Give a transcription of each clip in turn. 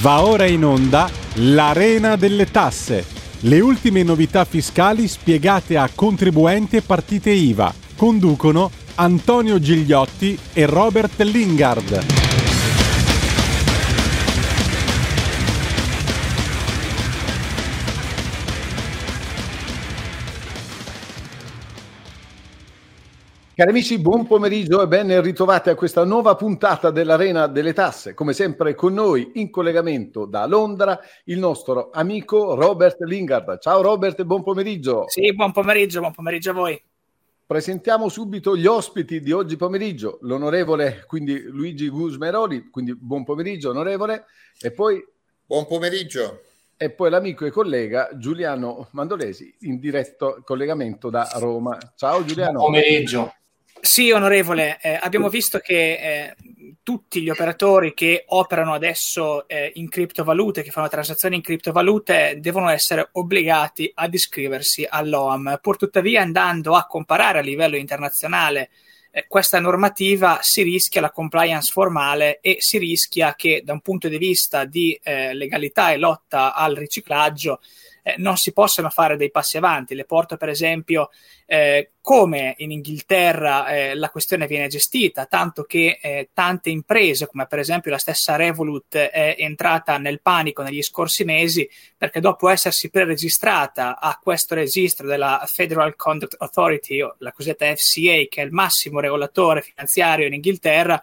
Va ora in onda l'Arena delle Tasse. Le ultime novità fiscali spiegate a contribuenti e partite IVA. Conducono Antonio Gigliotti e Robert Lingard. Cari amici, buon pomeriggio e ben ritrovati a questa nuova puntata dell'Arena delle Tasse. Come sempre con noi in collegamento da Londra il nostro amico Robert Lingard. Ciao Robert e buon pomeriggio. Sì, buon pomeriggio, buon pomeriggio a voi. Presentiamo subito gli ospiti di oggi pomeriggio, l'onorevole quindi Luigi Gusmeroli, quindi buon pomeriggio onorevole, e poi... Buon pomeriggio. E poi l'amico e collega Giuliano Mandolesi in diretto collegamento da Roma. Ciao Giuliano. Buon pomeriggio. Sì, onorevole, eh, abbiamo visto che eh, tutti gli operatori che operano adesso eh, in criptovalute, che fanno transazioni in criptovalute, devono essere obbligati ad iscriversi all'OAM. Pur tuttavia, andando a comparare a livello internazionale eh, questa normativa, si rischia la compliance formale e si rischia che da un punto di vista di eh, legalità e lotta al riciclaggio eh, non si possano fare dei passi avanti. Le porto per esempio eh, come in Inghilterra eh, la questione viene gestita, tanto che eh, tante imprese, come per esempio la stessa Revolut, è entrata nel panico negli scorsi mesi perché dopo essersi preregistrata a questo registro della Federal Conduct Authority, la cosiddetta FCA, che è il massimo regolatore finanziario in Inghilterra,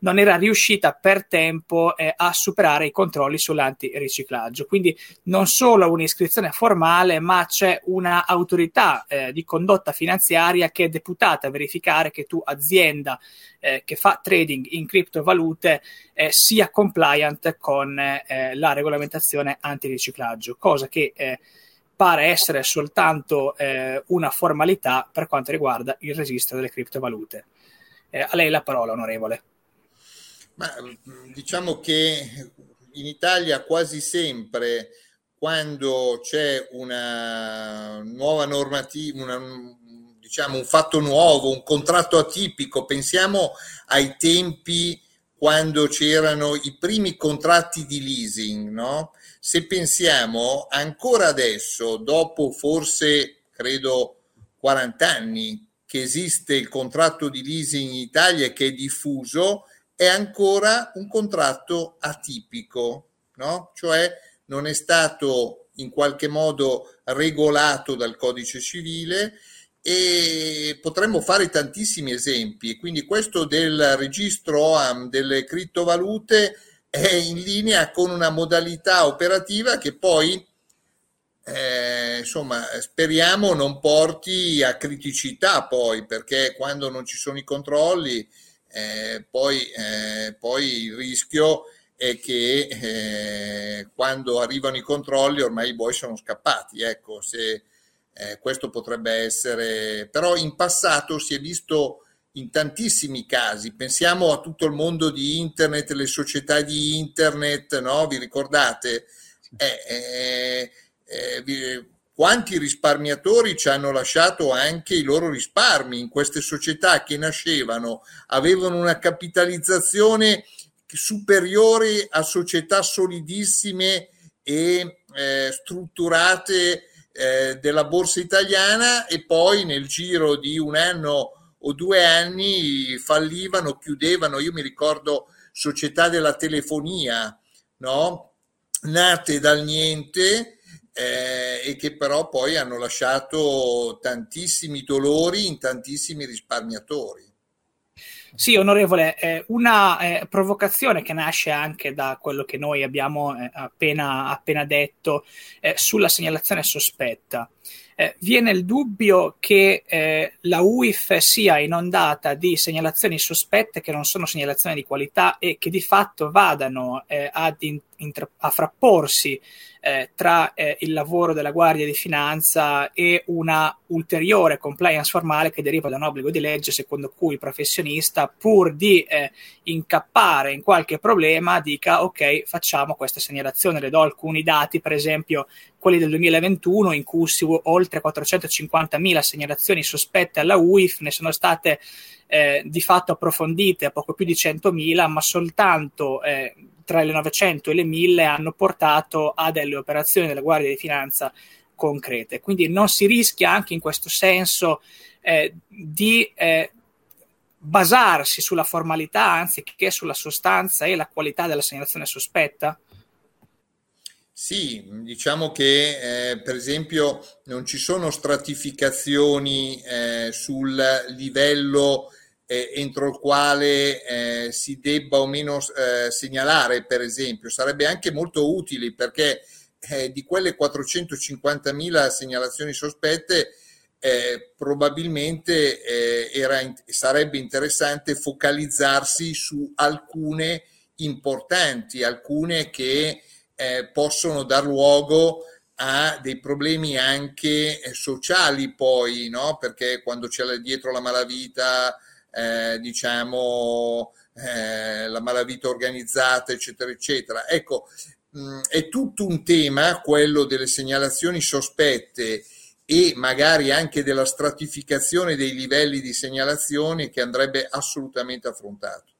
non era riuscita per tempo eh, a superare i controlli sull'antiriciclaggio. Quindi non solo un'iscrizione formale, ma c'è un'autorità eh, di condotta finanziaria che è deputata a verificare che tu, azienda eh, che fa trading in criptovalute, eh, sia compliant con eh, la regolamentazione antiriciclaggio, cosa che eh, pare essere soltanto una formalità per quanto riguarda il registro delle criptovalute. a lei la parola, onorevole. Ma diciamo che in Italia quasi sempre quando c'è una nuova normativa, una, diciamo un fatto nuovo, un contratto atipico, pensiamo ai tempi quando c'erano i primi contratti di leasing, no? Se pensiamo ancora adesso, dopo forse credo 40 anni che esiste il contratto di leasing in Italia e che è diffuso, è ancora un contratto atipico, no? cioè non è stato in qualche modo regolato dal codice civile e potremmo fare tantissimi esempi. Quindi questo del registro OAM delle criptovalute è in linea con una modalità operativa che poi eh, insomma speriamo non porti a criticità poi perché quando non ci sono i controlli eh, poi, eh, poi, il rischio è che eh, quando arrivano i controlli ormai i buoi sono scappati. Ecco, se, eh, questo potrebbe essere, però in passato si è visto in tantissimi casi, pensiamo a tutto il mondo di internet, le società di internet, no? Vi ricordate? Eh, eh, vi, quanti risparmiatori ci hanno lasciato anche i loro risparmi in queste società che nascevano, avevano una capitalizzazione superiore a società solidissime e eh, strutturate eh, della borsa italiana e poi nel giro di un anno o due anni fallivano, chiudevano. Io mi ricordo società della telefonia, no? nate dal niente eh, e che però poi hanno lasciato tantissimi dolori in tantissimi risparmiatori. Sì, onorevole, eh, una eh, provocazione che nasce anche da quello che noi abbiamo eh, appena, appena, detto eh, sulla segnalazione sospetta. Eh, viene il dubbio che eh, la UIF sia inondata di segnalazioni sospette che non sono segnalazioni di qualità e che di fatto vadano ad in- intra- a frapporsi eh, tra eh, il lavoro della Guardia di Finanza e una ulteriore compliance formale che deriva da un obbligo di legge secondo cui il professionista, pur di eh, incappare in qualche problema, dica ok, facciamo questa segnalazione. Le do alcuni dati, per esempio quelli del 2021 in cui su oltre 450.000 segnalazioni sospette alla UIF ne sono state eh, di fatto approfondite a poco più di 100.000, ma soltanto eh, tra le 900 e le 1000 hanno portato a delle operazioni della Guardia di Finanza concrete. Quindi non si rischia anche in questo senso eh, di eh, basarsi sulla formalità anziché sulla sostanza e la qualità della segnalazione sospetta? Sì, diciamo che eh, per esempio non ci sono stratificazioni eh, sul livello eh, entro il quale eh, si debba o meno eh, segnalare, per esempio. Sarebbe anche molto utile perché eh, di quelle 450.000 segnalazioni sospette probabilmente era, sarebbe interessante focalizzarsi su alcune importanti, alcune che eh, possono dar luogo a dei problemi anche eh, sociali poi, no? perché quando c'è dietro la malavita, eh, diciamo, eh, la malavita organizzata, eccetera, eccetera. Ecco, mh, è tutto un tema, quello delle segnalazioni sospette e magari anche della stratificazione dei livelli di segnalazione che andrebbe assolutamente affrontato.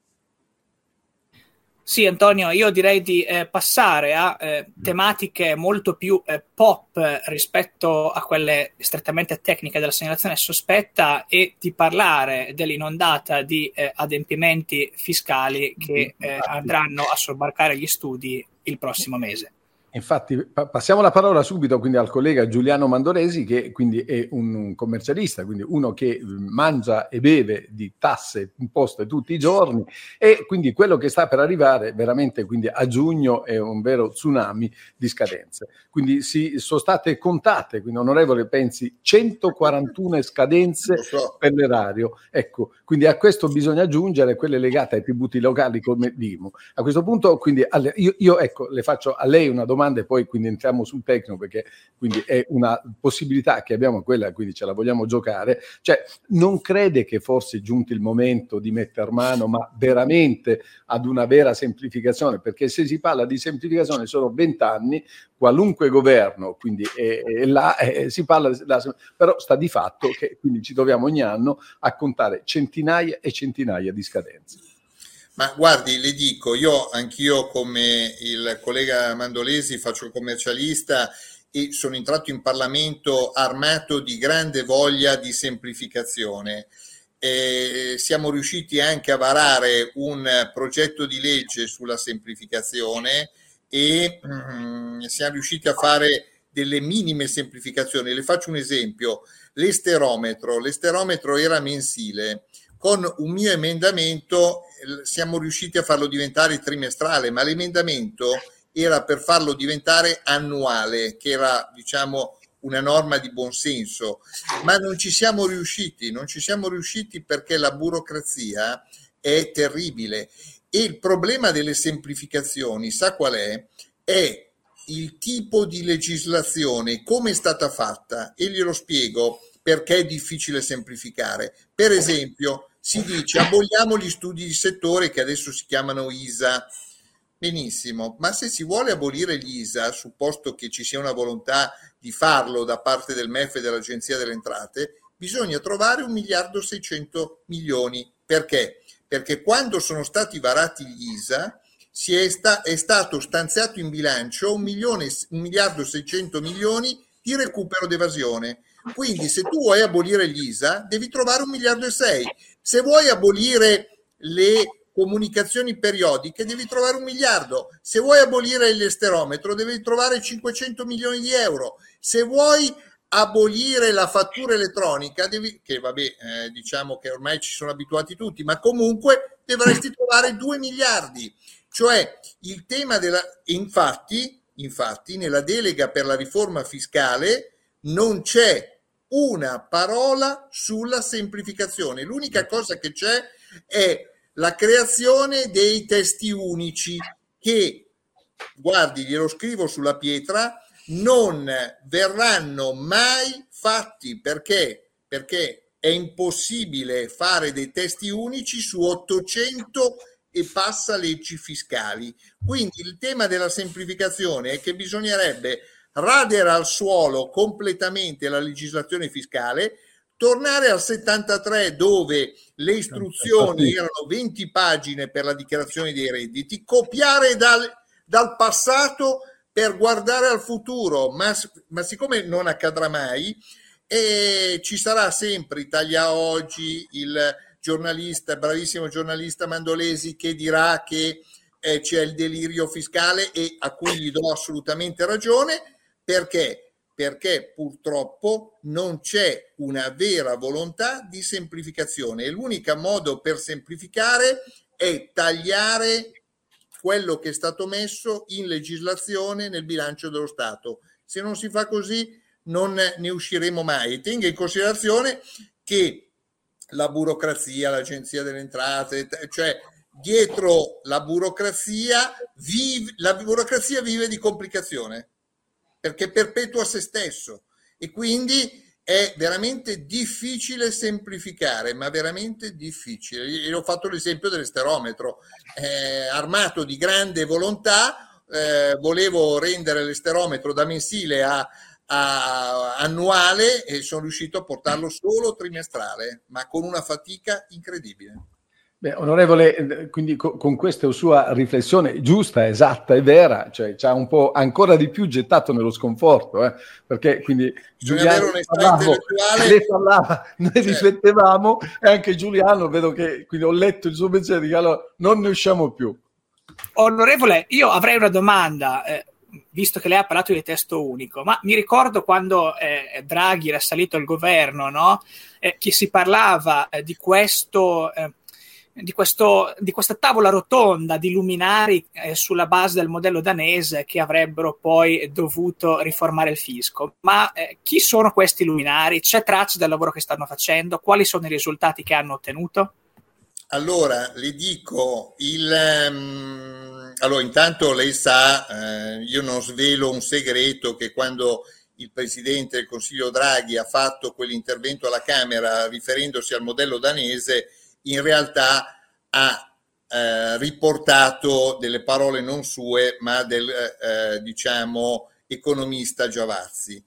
Sì, Antonio, io direi di eh, passare a eh, tematiche molto più eh, pop rispetto a quelle strettamente tecniche della segnalazione sospetta e di parlare dell'inondata di eh, adempimenti fiscali che eh, andranno a sobbarcare gli studi il prossimo mese. Infatti, pa- passiamo la parola subito quindi al collega Giuliano Mandoresi, che quindi è un, commercialista, quindi uno che mangia e beve di tasse imposte tutti i giorni, e quindi quello che sta per arrivare veramente quindi a giugno è un vero tsunami di scadenze. Quindi si, sono state contate, quindi onorevole Pensi, 141 scadenze so. per l'erario. Ecco, quindi a questo bisogna aggiungere quelle legate ai tributi locali come l'IMU. A questo punto, quindi, io, io ecco, le faccio a lei una domanda domanda e poi quindi entriamo sul tecnico perché quindi è una possibilità che abbiamo quella, quindi ce la vogliamo giocare. Cioè, non crede che forse è giunto il momento di mettere mano, ma veramente ad una vera semplificazione, perché se si parla di semplificazione sono vent'anni, qualunque governo, quindi è, è là, è, si parla, la, però sta di fatto che quindi ci troviamo ogni anno a contare centinaia e centinaia di scadenze. Ma guardi, le dico, io anch'io come il collega Mandolesi faccio il commercialista e sono entrato in Parlamento armato di grande voglia di semplificazione. E siamo riusciti anche a varare un progetto di legge sulla semplificazione e mm, siamo riusciti a fare delle minime semplificazioni. Le faccio un esempio, l'esterometro, l'esterometro era mensile, con un mio emendamento siamo riusciti a farlo diventare trimestrale, ma l'emendamento era per farlo diventare annuale, che era diciamo una norma di buonsenso, ma non ci siamo riusciti, non ci siamo riusciti perché la burocrazia è terribile e il problema delle semplificazioni, sa qual è? È il tipo di legislazione, come è stata fatta e glielo spiego perché è difficile semplificare. Per esempio, si dice aboliamo gli studi di settore che adesso si chiamano ISA. Benissimo, ma se si vuole abolire gli ISA, supposto che ci sia una volontà di farlo da parte del MEF e dell'Agenzia delle Entrate, bisogna trovare un miliardo 600 milioni. Perché? Perché quando sono stati varati gli ISA, si è, sta- è stato stanziato in bilancio un, miliardo 600 milioni di recupero d'evasione. Quindi se tu vuoi abolire gli ISA, devi trovare un miliardo e sei. Se vuoi abolire le comunicazioni periodiche, devi trovare un miliardo. Se vuoi abolire l'esterometro, devi trovare 500 milioni di euro. Se vuoi abolire la fattura elettronica, devi, che vabbè, eh, diciamo che ormai ci sono abituati tutti, ma comunque dovresti trovare 2 miliardi. Cioè il tema della... Infatti, infatti, nella delega per la riforma fiscale non c'è una parola sulla semplificazione. L'unica cosa che c'è è la creazione dei testi unici che, guardi, glielo scrivo sulla pietra, non verranno mai fatti perché, perché è impossibile fare dei testi unici su 800 e passa leggi fiscali. Quindi il tema della semplificazione è che bisognerebbe radere al suolo completamente la legislazione fiscale, tornare al 73 dove le istruzioni erano 20 pagine per la dichiarazione dei redditi, copiare dal, dal passato per guardare al futuro, ma, ma siccome non accadrà mai, e ci sarà sempre Italia Oggi, il giornalista, bravissimo giornalista Mandolesi che dirà che eh, c'è il delirio fiscale e a cui gli do assolutamente ragione perché perché purtroppo non c'è una vera volontà di semplificazione e l'unico modo per semplificare è tagliare quello che è stato messo in legislazione nel bilancio dello Stato. Se non si fa così non ne usciremo mai. Tenga in considerazione che la burocrazia, l'agenzia delle entrate, cioè dietro la burocrazia, vive, la burocrazia vive di complicazione perché perpetua se stesso e quindi è veramente difficile semplificare, ma veramente difficile. Io ho fatto l'esempio dell'esterometro, eh, armato di grande volontà, eh, volevo rendere l'esterometro da mensile a, a, annuale e sono riuscito a portarlo solo trimestrale, ma con una fatica incredibile. Beh, onorevole, quindi con questa sua riflessione giusta, esatta e vera, cioè ci ha un po' ancora di più gettato nello sconforto, eh? perché quindi Giuliano parlavo, lei parlava, noi certo. riflettevamo e anche Giuliano vedo che quindi ho letto il suo pensiero di allora non ne usciamo più. Onorevole, io avrei una domanda. Eh, visto che lei ha parlato di testo unico, ma mi ricordo quando eh, Draghi era salito al governo, no? eh, che si parlava eh, di questo eh, di, questo, di, questa tavola rotonda di luminari eh, sulla base del modello danese che avrebbero poi dovuto riformare il fisco. Ma eh, chi sono questi luminari? C'è traccia del lavoro che stanno facendo? Quali sono i risultati che hanno ottenuto? Allora, le dico, il, um, allora, intanto lei sa, eh, io non svelo un segreto che quando il Presidente del Consiglio Draghi ha fatto quell'intervento alla Camera riferendosi al modello danese, in realtà ha eh, riportato delle parole non sue, ma del eh, diciamo economista Giavazzi.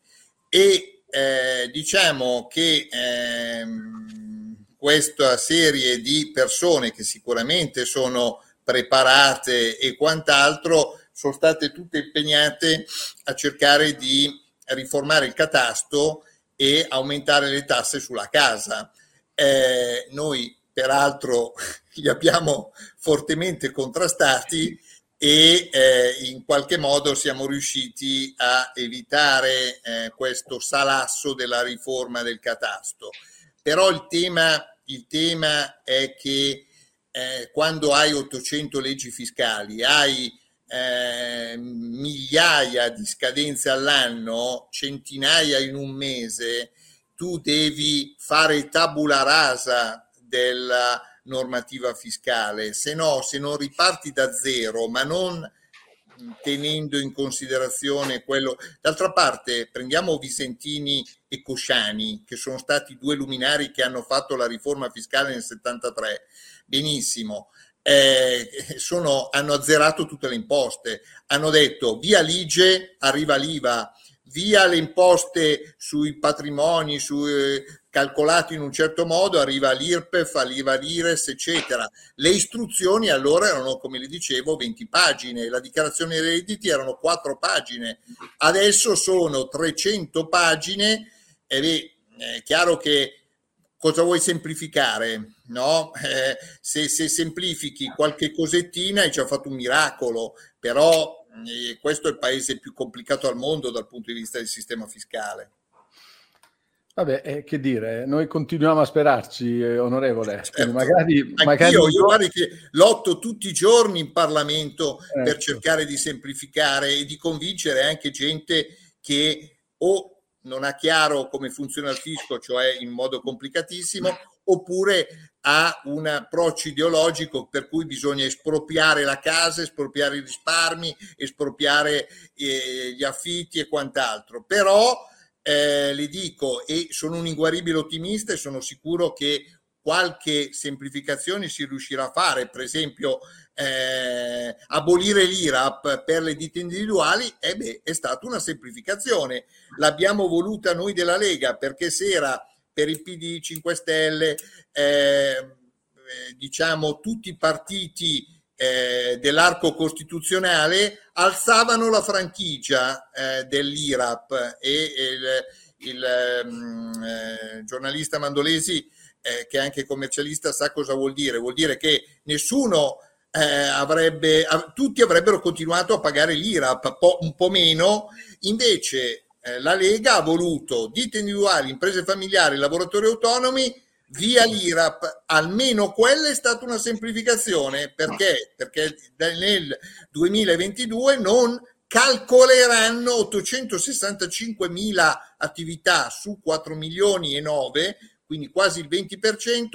E eh, diciamo che ehm, questa serie di persone che sicuramente sono preparate e quant'altro sono state tutte impegnate a cercare di riformare il catasto e aumentare le tasse sulla casa. Eh, noi peraltro li abbiamo fortemente contrastati e eh, in qualche modo siamo riusciti a evitare eh, questo salasso della riforma del catasto. Però il tema, il tema è che eh, quando hai 800 leggi fiscali, hai eh, migliaia di scadenze all'anno, centinaia in un mese, tu devi fare tabula rasa della normativa fiscale, se no, se non riparti da zero, ma non tenendo in considerazione quello. D'altra parte, prendiamo Visentini e Cosciani, che sono stati due luminari che hanno fatto la riforma fiscale nel 73. Benissimo. Eh, sono, hanno azzerato tutte le imposte, hanno detto via Lige, arriva l'IVA, via le imposte sui patrimoni, su, eh, calcolati in un certo modo, arriva l'IRPEF, arriva l'IRES, eccetera. Le istruzioni allora erano, come le dicevo, 20 pagine, la dichiarazione dei redditi erano 4 pagine, adesso sono 300 pagine ed è chiaro che cosa vuoi semplificare? No? Eh, se, se, semplifichi qualche cosettina hai già fatto un miracolo, però eh, questo è il paese più complicato al mondo dal punto di vista del sistema fiscale. Vabbè, eh, che dire, noi continuiamo a sperarci, eh, onorevole. Certo. Magari, magari... Io, io guardi che lotto tutti i giorni in Parlamento certo. per cercare di semplificare e di convincere anche gente che o non ha chiaro come funziona il fisco, cioè in modo complicatissimo, oppure ha un approccio ideologico per cui bisogna espropriare la casa, espropriare i risparmi, espropriare eh, gli affitti e quant'altro. Però eh, le dico, e sono un inguaribile ottimista e sono sicuro che qualche semplificazione si riuscirà a fare, per esempio eh, abolire l'IRAP per le ditte individuali, eh beh, è stata una semplificazione. L'abbiamo voluta noi della Lega perché se era per il PD, 5 Stelle, eh, diciamo tutti i partiti eh, dell'arco costituzionale alzavano la franchigia eh, dell'IRAP e il, il mm, eh, giornalista Mandolesi eh, che è anche commercialista sa cosa vuol dire, vuol dire che nessuno eh, avrebbe, tutti avrebbero continuato a pagare l'IRAP, po- un po' meno, invece eh, la Lega ha voluto ditte individuali, imprese familiari, lavoratori autonomi, via l'IRAP, almeno quella è stata una semplificazione, perché? Perché nel 2022 non calcoleranno 865 mila attività su 4 milioni e 9, quindi quasi il 20%,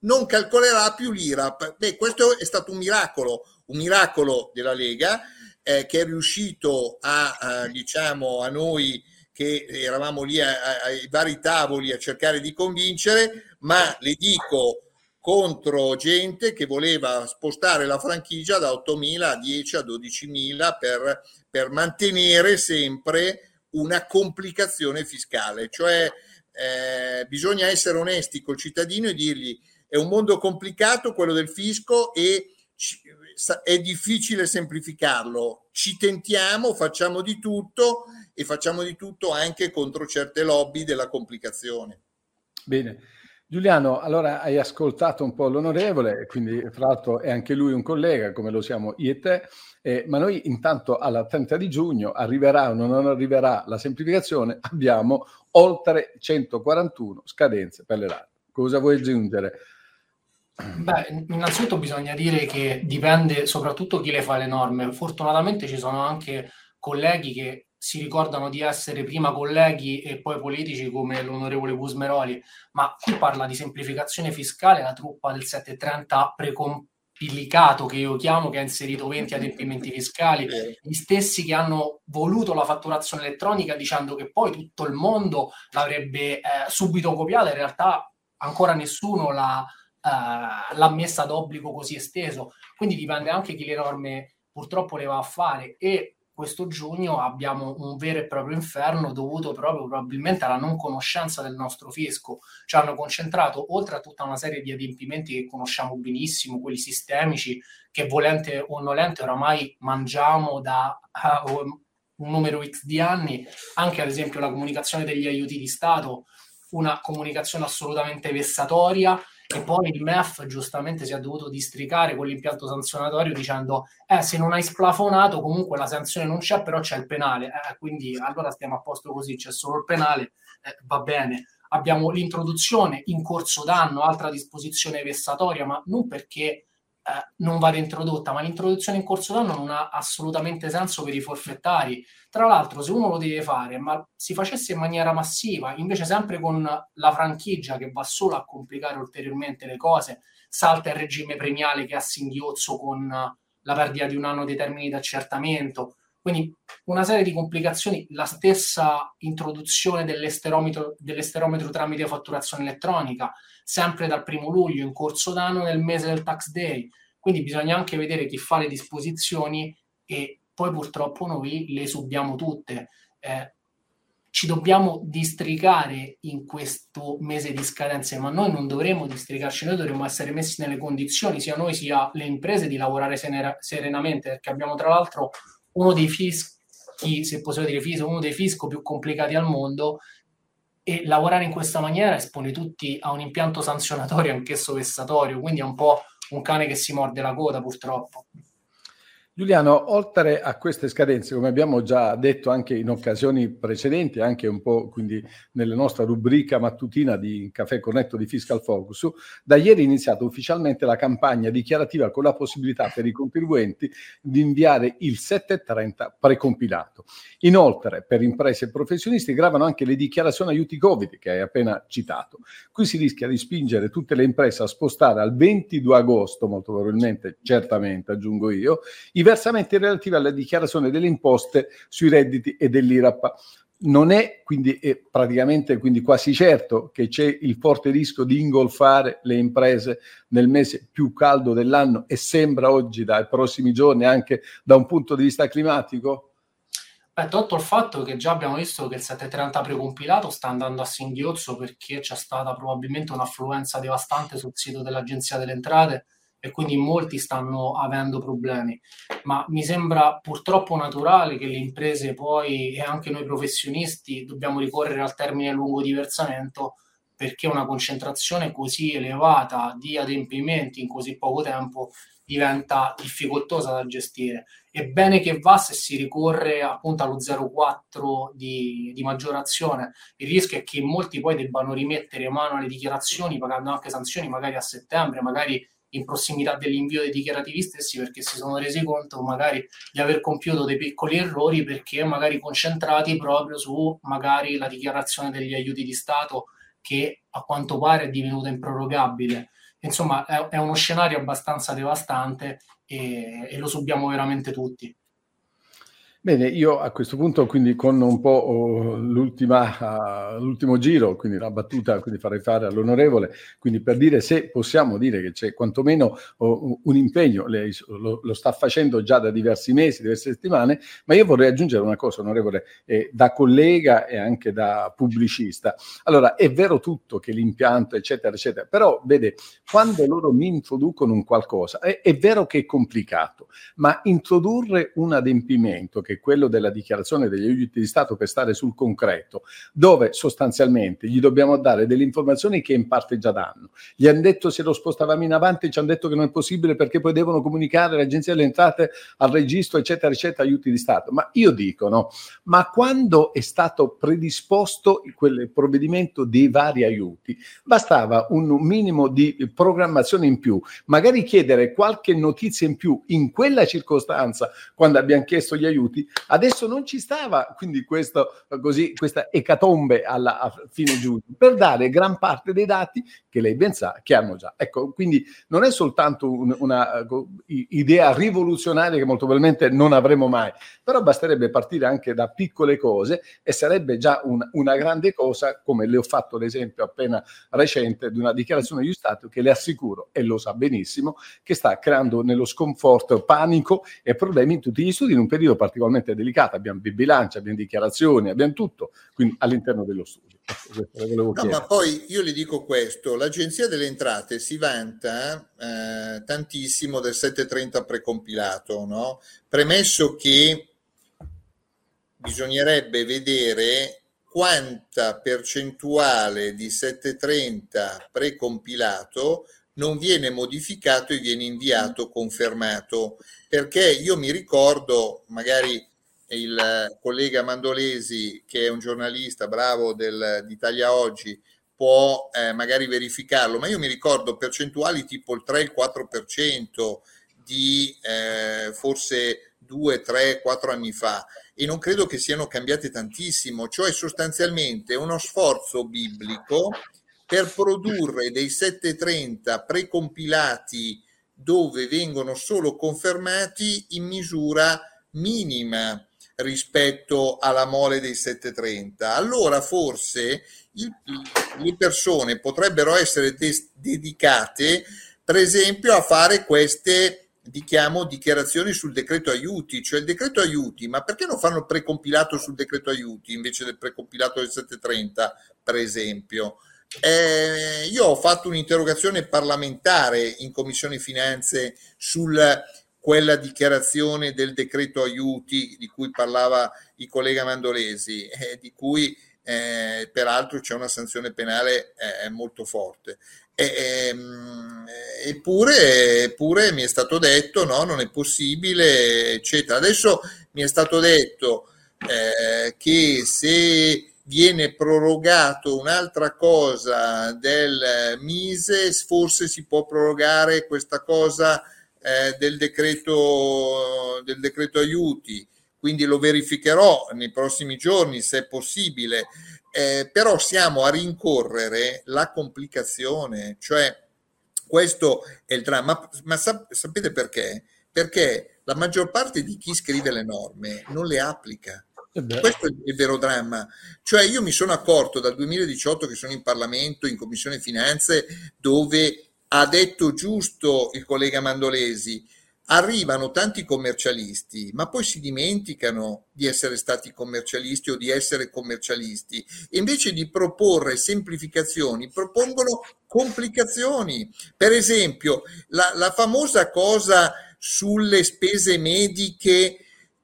non calcolerà più l'IRAP. Beh, questo è stato un miracolo, un miracolo della Lega eh, che è riuscito a, a, diciamo, a noi che eravamo lì ai vari tavoli a cercare di convincere, ma le dico contro gente che voleva spostare la franchigia da 8.000 a 10 a 12.000 per, per mantenere sempre una complicazione fiscale, cioè eh, bisogna essere onesti col cittadino e dirgli è un mondo complicato quello del fisco e ci, è difficile semplificarlo. Ci tentiamo, facciamo di tutto e facciamo di tutto anche contro certe lobby della complicazione. Bene. Giuliano, allora hai ascoltato un po' l'onorevole, quindi fra l'altro è anche lui un collega, come lo siamo io e te, eh, ma noi intanto alla 30 di giugno arriverà o non arriverà la semplificazione, abbiamo oltre 141 scadenze per le rate. Cosa vuoi aggiungere? Beh, innanzitutto bisogna dire che dipende soprattutto chi le fa le norme. Fortunatamente ci sono anche colleghi che si ricordano di essere prima colleghi e poi politici come l'onorevole Gusmeroli, ma qui parla di semplificazione fiscale, la truppa del 730 precomplicato che io chiamo, che ha inserito 20 adempimenti fiscali, gli stessi che hanno voluto la fatturazione elettronica dicendo che poi tutto il mondo l'avrebbe eh, subito copiata, in realtà ancora nessuno l'ha, eh, l'ha messa d'obbligo così esteso, quindi dipende anche chi le norme purtroppo le va a fare. E questo giugno abbiamo un vero e proprio inferno dovuto proprio probabilmente alla non conoscenza del nostro fisco. Ci hanno concentrato, oltre a tutta una serie di adempimenti che conosciamo benissimo, quelli sistemici, che volente o nolente oramai mangiamo da uh, un numero X di anni, anche ad esempio la comunicazione degli aiuti di Stato, una comunicazione assolutamente vessatoria, e poi il MEF giustamente si è dovuto districare con l'impianto sanzionatorio dicendo eh, se non hai splafonato comunque la sanzione non c'è, però c'è il penale. Eh, quindi allora stiamo a posto così, c'è solo il penale, eh, va bene. Abbiamo l'introduzione in corso d'anno, altra disposizione vessatoria, ma non perché eh, non vada introdotta, ma l'introduzione in corso d'anno non ha assolutamente senso per i forfettari. Tra l'altro, se uno lo deve fare, ma si facesse in maniera massiva, invece sempre con la franchigia che va solo a complicare ulteriormente le cose, salta il regime premiale che ha singhiozzo con la perdita di un anno dei termini di accertamento. Quindi una serie di complicazioni, la stessa introduzione dell'esterometro, dell'esterometro tramite fatturazione elettronica, sempre dal primo luglio in corso d'anno nel mese del tax day. Quindi bisogna anche vedere chi fa le disposizioni e poi purtroppo noi le subiamo tutte. Eh, ci dobbiamo districare in questo mese di scadenze, ma noi non dovremmo districarci, noi dovremmo essere messi nelle condizioni, sia noi sia le imprese, di lavorare serenamente, perché abbiamo tra l'altro uno dei fischi, se possiamo dire fisco, uno dei fisco più complicati al mondo e lavorare in questa maniera espone tutti a un impianto sanzionatorio anch'esso vessatorio, quindi è un po' un cane che si morde la coda purtroppo. Giuliano, oltre a queste scadenze, come abbiamo già detto anche in occasioni precedenti, anche un po' quindi nella nostra rubrica mattutina di Caffè Cornetto di Fiscal Focus, da ieri è iniziata ufficialmente la campagna dichiarativa con la possibilità per i contribuenti di inviare il 730 precompilato. Inoltre, per imprese e professionisti gravano anche le dichiarazioni aiuti Covid che hai appena citato. Qui si rischia di spingere tutte le imprese a spostare al 22 agosto, molto probabilmente, certamente aggiungo io, i versamenti relativi alla dichiarazione delle imposte sui redditi e dell'IRAP. Non è quindi è praticamente quindi quasi certo che c'è il forte rischio di ingolfare le imprese nel mese più caldo dell'anno e sembra oggi dai prossimi giorni anche da un punto di vista climatico? Beh, tolto il fatto che già abbiamo visto che il 730 precompilato sta andando a singhiozzo perché c'è stata probabilmente un'affluenza devastante sul sito dell'Agenzia delle Entrate e quindi molti stanno avendo problemi. Ma mi sembra purtroppo naturale che le imprese poi e anche noi professionisti dobbiamo ricorrere al termine lungo di versamento perché una concentrazione così elevata di adempimenti in così poco tempo diventa difficoltosa da gestire. È bene che va se si ricorre appunto allo 0,4 di, di maggiorazione. Il rischio è che molti poi debbano rimettere mano alle dichiarazioni, pagando anche sanzioni magari a settembre, magari in prossimità dell'invio dei dichiarativi stessi perché si sono resi conto magari di aver compiuto dei piccoli errori perché magari concentrati proprio su magari la dichiarazione degli aiuti di Stato che a quanto pare è divenuta improrogabile. Insomma, è, è uno scenario abbastanza devastante e, e lo subiamo veramente tutti. Bene, io a questo punto, quindi con un po' oh, l'ultima, uh, l'ultimo giro, quindi la battuta, quindi farei fare all'onorevole, quindi per dire se possiamo dire che c'è quantomeno oh, un impegno, lei lo, lo, sta facendo già da diversi mesi, diverse settimane, ma io vorrei aggiungere una cosa, onorevole, eh, da collega e anche da pubblicista. Allora, è vero tutto che l'impianto, eccetera, eccetera, però vede, quando loro mi introducono un qualcosa, è, è vero che è complicato, ma introdurre un adempimento che che è quello della dichiarazione degli aiuti di Stato per stare sul concreto, dove sostanzialmente gli dobbiamo dare delle informazioni che in parte già danno. Gli hanno detto se lo spostavamo in avanti, ci hanno detto che non è possibile perché poi devono comunicare l'Agenzia delle Entrate al registro, eccetera, eccetera, aiuti di Stato. Ma io dico, no, ma quando è stato predisposto quel provvedimento dei vari aiuti, bastava un minimo di programmazione in più, magari chiedere qualche notizia in più in quella circostanza quando abbiamo chiesto gli aiuti Adesso non ci stava quindi questo, così, questa ecatombe alla, fine giugno per dare gran parte dei dati che lei ben sa che hanno già. Ecco, quindi non è soltanto un, una uh, idea rivoluzionaria che molto probabilmente non avremo mai, però basterebbe partire anche da piccole cose e sarebbe già un, una grande cosa, come le ho fatto l'esempio appena recente di una dichiarazione di Stato che le assicuro, e lo sa benissimo, che sta creando nello sconforto panico e problemi in tutti gli studi in un periodo particolarmente particolarmente delicata, abbiamo bilanci, abbiamo dichiarazioni, abbiamo tutto quindi all'interno dello studio. No, ma poi io le dico questo, l'Agenzia delle Entrate si vanta eh, tantissimo del 730 precompilato, no? premesso che bisognerebbe vedere quanta percentuale di 730 precompilato non viene modificato e viene inviato confermato. Perché io mi ricordo magari il collega Mandolesi che è un giornalista bravo del, di Italia Oggi può eh, magari verificarlo ma io mi ricordo percentuali tipo il 3 il 4% di eh, forse 2 3 4 anni fa. E non credo che siano cambiate tantissimo. Cioè sostanzialmente uno sforzo biblico per produrre dei 730 precompilati dove vengono solo confermati in misura minima rispetto alla mole dei 730. Allora forse il, le persone potrebbero essere des- dedicate, per esempio, a fare queste chiamo dichiarazioni sul decreto aiuti, cioè il decreto aiuti, ma perché non fanno il precompilato sul decreto aiuti invece del precompilato del 730, per esempio? Eh, io ho fatto un'interrogazione parlamentare in Commissione Finanze su quella dichiarazione del decreto aiuti di cui parlava il collega Mandolesi, eh, di cui eh, peraltro c'è una sanzione penale eh, molto forte. Ehm, eppure, eppure, mi è stato detto no, non è possibile, eccetera. Adesso mi è stato detto eh, che se viene prorogato un'altra cosa del Mise, forse si può prorogare questa cosa eh, del, decreto, del decreto aiuti, quindi lo verificherò nei prossimi giorni se è possibile, eh, però siamo a rincorrere la complicazione, cioè questo è il dramma, ma, ma sap- sapete perché? Perché la maggior parte di chi scrive le norme non le applica questo è il vero dramma. Cioè io mi sono accorto dal 2018 che sono in Parlamento, in Commissione Finanze, dove ha detto giusto il collega Mandolesi, arrivano tanti commercialisti, ma poi si dimenticano di essere stati commercialisti o di essere commercialisti. E invece di proporre semplificazioni, propongono complicazioni. Per esempio, la, la famosa cosa sulle spese mediche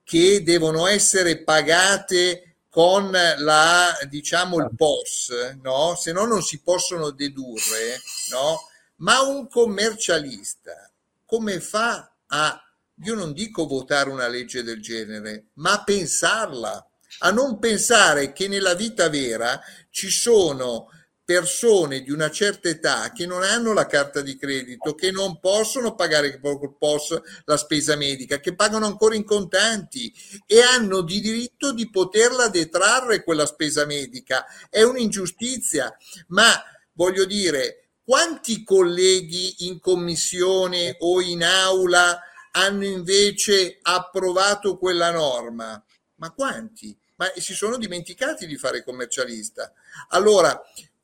che devono essere pagate con la, diciamo, il POS, no? Se no non si possono dedurre, no? Ma un commercialista come fa a, io non dico votare una legge del genere, ma a pensarla, a non pensare che nella vita vera ci sono persone di una certa età che non hanno la carta di credito, che non possono pagare POS la spesa medica, che pagano ancora in contanti e hanno di diritto di poterla detrarre quella spesa medica. È un'ingiustizia, ma voglio dire, quanti colleghi in commissione o in aula hanno invece approvato quella norma? Ma quanti? Ma si sono dimenticati di fare commercialista. Allora,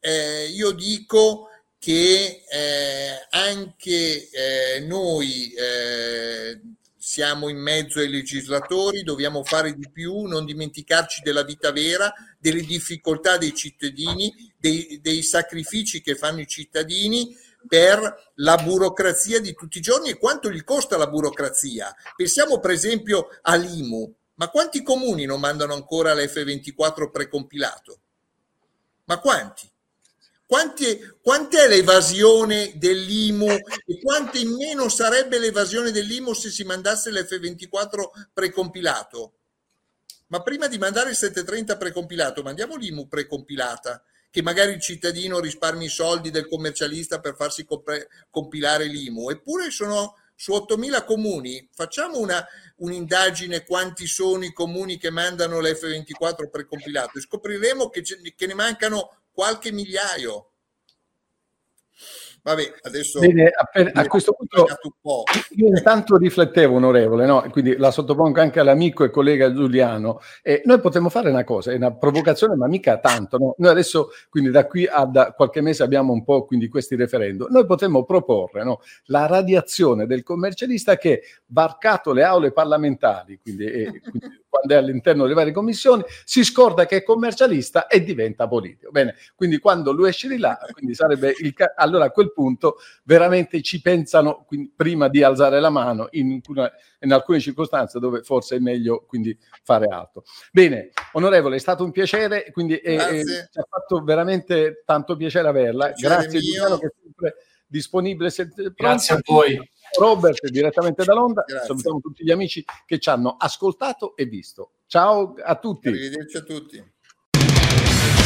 eh, io dico che eh, anche eh, noi eh, siamo in mezzo ai legislatori, dobbiamo fare di più, non dimenticarci della vita vera, delle difficoltà dei cittadini, dei, dei sacrifici che fanno i cittadini per la burocrazia di tutti i giorni e quanto gli costa la burocrazia. Pensiamo per esempio all'IMU, ma quanti comuni non mandano ancora l'F24 precompilato? Ma quanti? Quante, quant'è l'evasione dell'IMU e quanto in meno sarebbe l'evasione dell'IMU se si mandasse l'F24 precompilato? Ma prima di mandare il 730 precompilato, mandiamo l'IMU precompilata, che magari il cittadino risparmi i soldi del commercialista per farsi comp- compilare l'IMU. Eppure sono su 8.000 comuni. Facciamo una, un'indagine quanti sono i comuni che mandano l'F24 precompilato e scopriremo che, che ne mancano qualche migliaio. Vabbè, adesso Bene, a, a questo punto io intanto riflettevo, onorevole, no? quindi la sottopongo anche all'amico e collega Giuliano. Eh, noi potremmo fare una cosa, è una provocazione, ma mica tanto. No? Noi adesso, quindi da qui a da qualche mese abbiamo un po' quindi questi referendum. Noi potremmo proporre no? la radiazione del commercialista che, varcato le aule parlamentari, quindi, eh, quindi quando è all'interno delle varie commissioni, si scorda che è commercialista e diventa politico. Bene, quindi quando lui esce di là, quindi sarebbe il ca- allora a quel punto veramente ci pensano quindi, prima di alzare la mano in, una, in, alcune circostanze dove forse è meglio quindi fare altro. Bene, onorevole, è stato un piacere, quindi eh, eh, ci ha fatto veramente tanto piacere averla. Piacere Grazie Giuliano che è sempre disponibile. Grazie a voi. Robert direttamente da Londra. Grazie. Salutiamo tutti gli amici che ci hanno ascoltato e visto. Ciao a tutti. Arrivederci a tutti.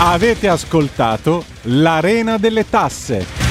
Avete ascoltato l'Arena delle Tasse.